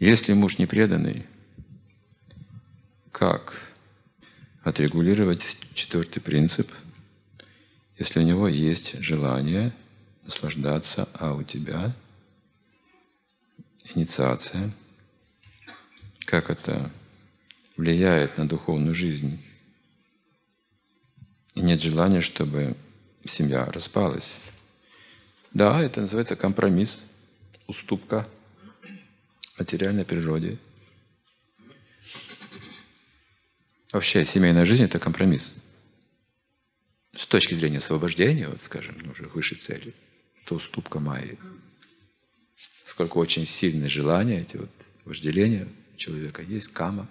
Если муж не преданный, как отрегулировать четвертый принцип, если у него есть желание наслаждаться, а у тебя инициация, как это влияет на духовную жизнь, и нет желания, чтобы семья распалась. Да, это называется компромисс, уступка материальной природе. Вообще, семейная жизнь – это компромисс. С точки зрения освобождения, вот скажем, ну, уже выше цели, это уступка Майи. Сколько очень сильные желания, эти вот вожделения человека есть, кама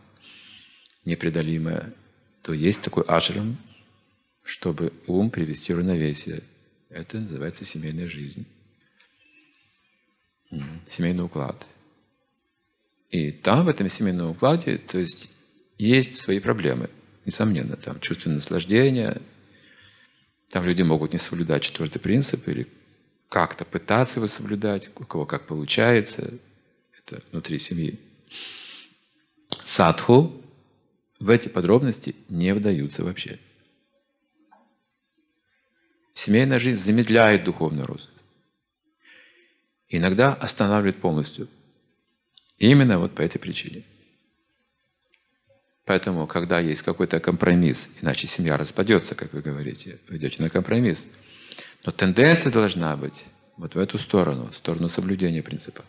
непреодолимая, то есть такой ашрам, чтобы ум привести в равновесие. Это называется семейная жизнь. Семейный уклад. И там, в этом семейном укладе, то есть есть свои проблемы. Несомненно, там чувство наслаждения, там люди могут не соблюдать четвертый принцип или как-то пытаться его соблюдать, у кого как получается. Это внутри семьи. Садху в эти подробности не вдаются вообще. Семейная жизнь замедляет духовный рост. Иногда останавливает полностью. Именно вот по этой причине. Поэтому, когда есть какой-то компромисс, иначе семья распадется, как вы говорите, вы идете на компромисс. Но тенденция должна быть вот в эту сторону, в сторону соблюдения принципа.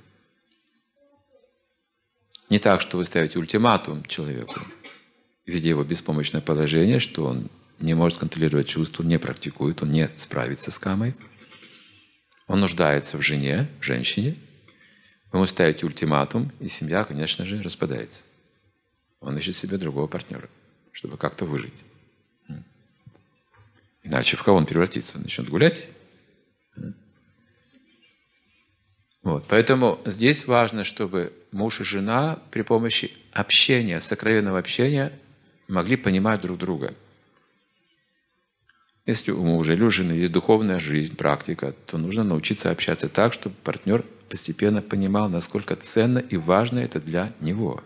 Не так, что вы ставите ультиматум человеку, видя его беспомощное положение, что он не может контролировать чувства, не практикует, он не справится с камой. Он нуждается в жене, в женщине. Ему ставите ультиматум, и семья, конечно же, распадается. Он ищет себе другого партнера, чтобы как-то выжить. Иначе в кого он превратится? Он начнет гулять. Вот. Поэтому здесь важно, чтобы муж и жена при помощи общения, сокровенного общения могли понимать друг друга – если у мужа или у жены есть духовная жизнь, практика, то нужно научиться общаться так, чтобы партнер постепенно понимал, насколько ценно и важно это для него.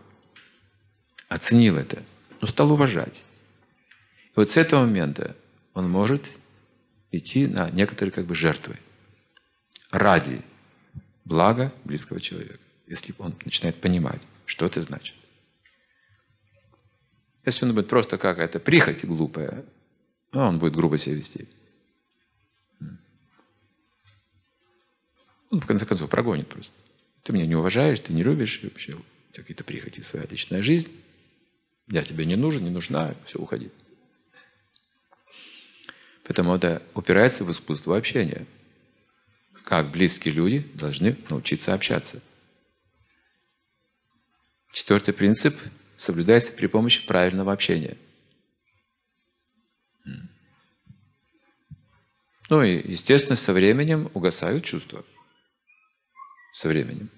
Оценил это, но стал уважать. И вот с этого момента он может идти на некоторые как бы жертвы ради блага близкого человека, если он начинает понимать, что это значит. Если он будет просто какая-то прихоть глупая, а он будет грубо себя вести. Он, в конце концов, прогонит просто. Ты меня не уважаешь, ты не любишь, и вообще у тебя какие-то прихоти, своя личная жизнь. Я тебе не нужен, не нужна, все, уходи. Поэтому это упирается в искусство общения. Как близкие люди должны научиться общаться. Четвертый принцип соблюдается при помощи правильного общения. Ну и, естественно, со временем угасают чувства. Со временем.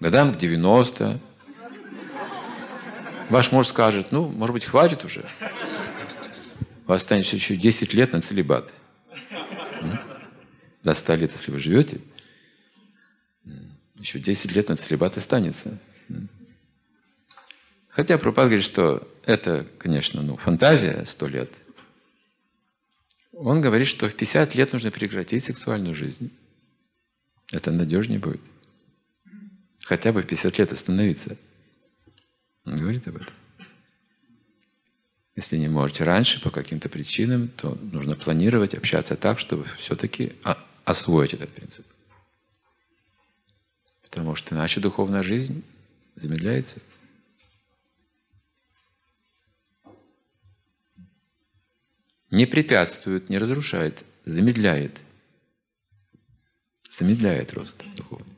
Годам к 90. Ваш муж скажет, ну, может быть, хватит уже. У вас останется еще 10 лет на целебат. До 100 лет, если вы живете, еще 10 лет на целебат останется. Хотя Пропад говорит, что это, конечно, ну, фантазия 100 лет – он говорит, что в 50 лет нужно прекратить сексуальную жизнь. Это надежнее будет. Хотя бы в 50 лет остановиться. Он говорит об этом. Если не можете раньше по каким-то причинам, то нужно планировать, общаться так, чтобы все-таки освоить этот принцип. Потому что иначе духовная жизнь замедляется. не препятствует, не разрушает, замедляет замедляет рост духовный.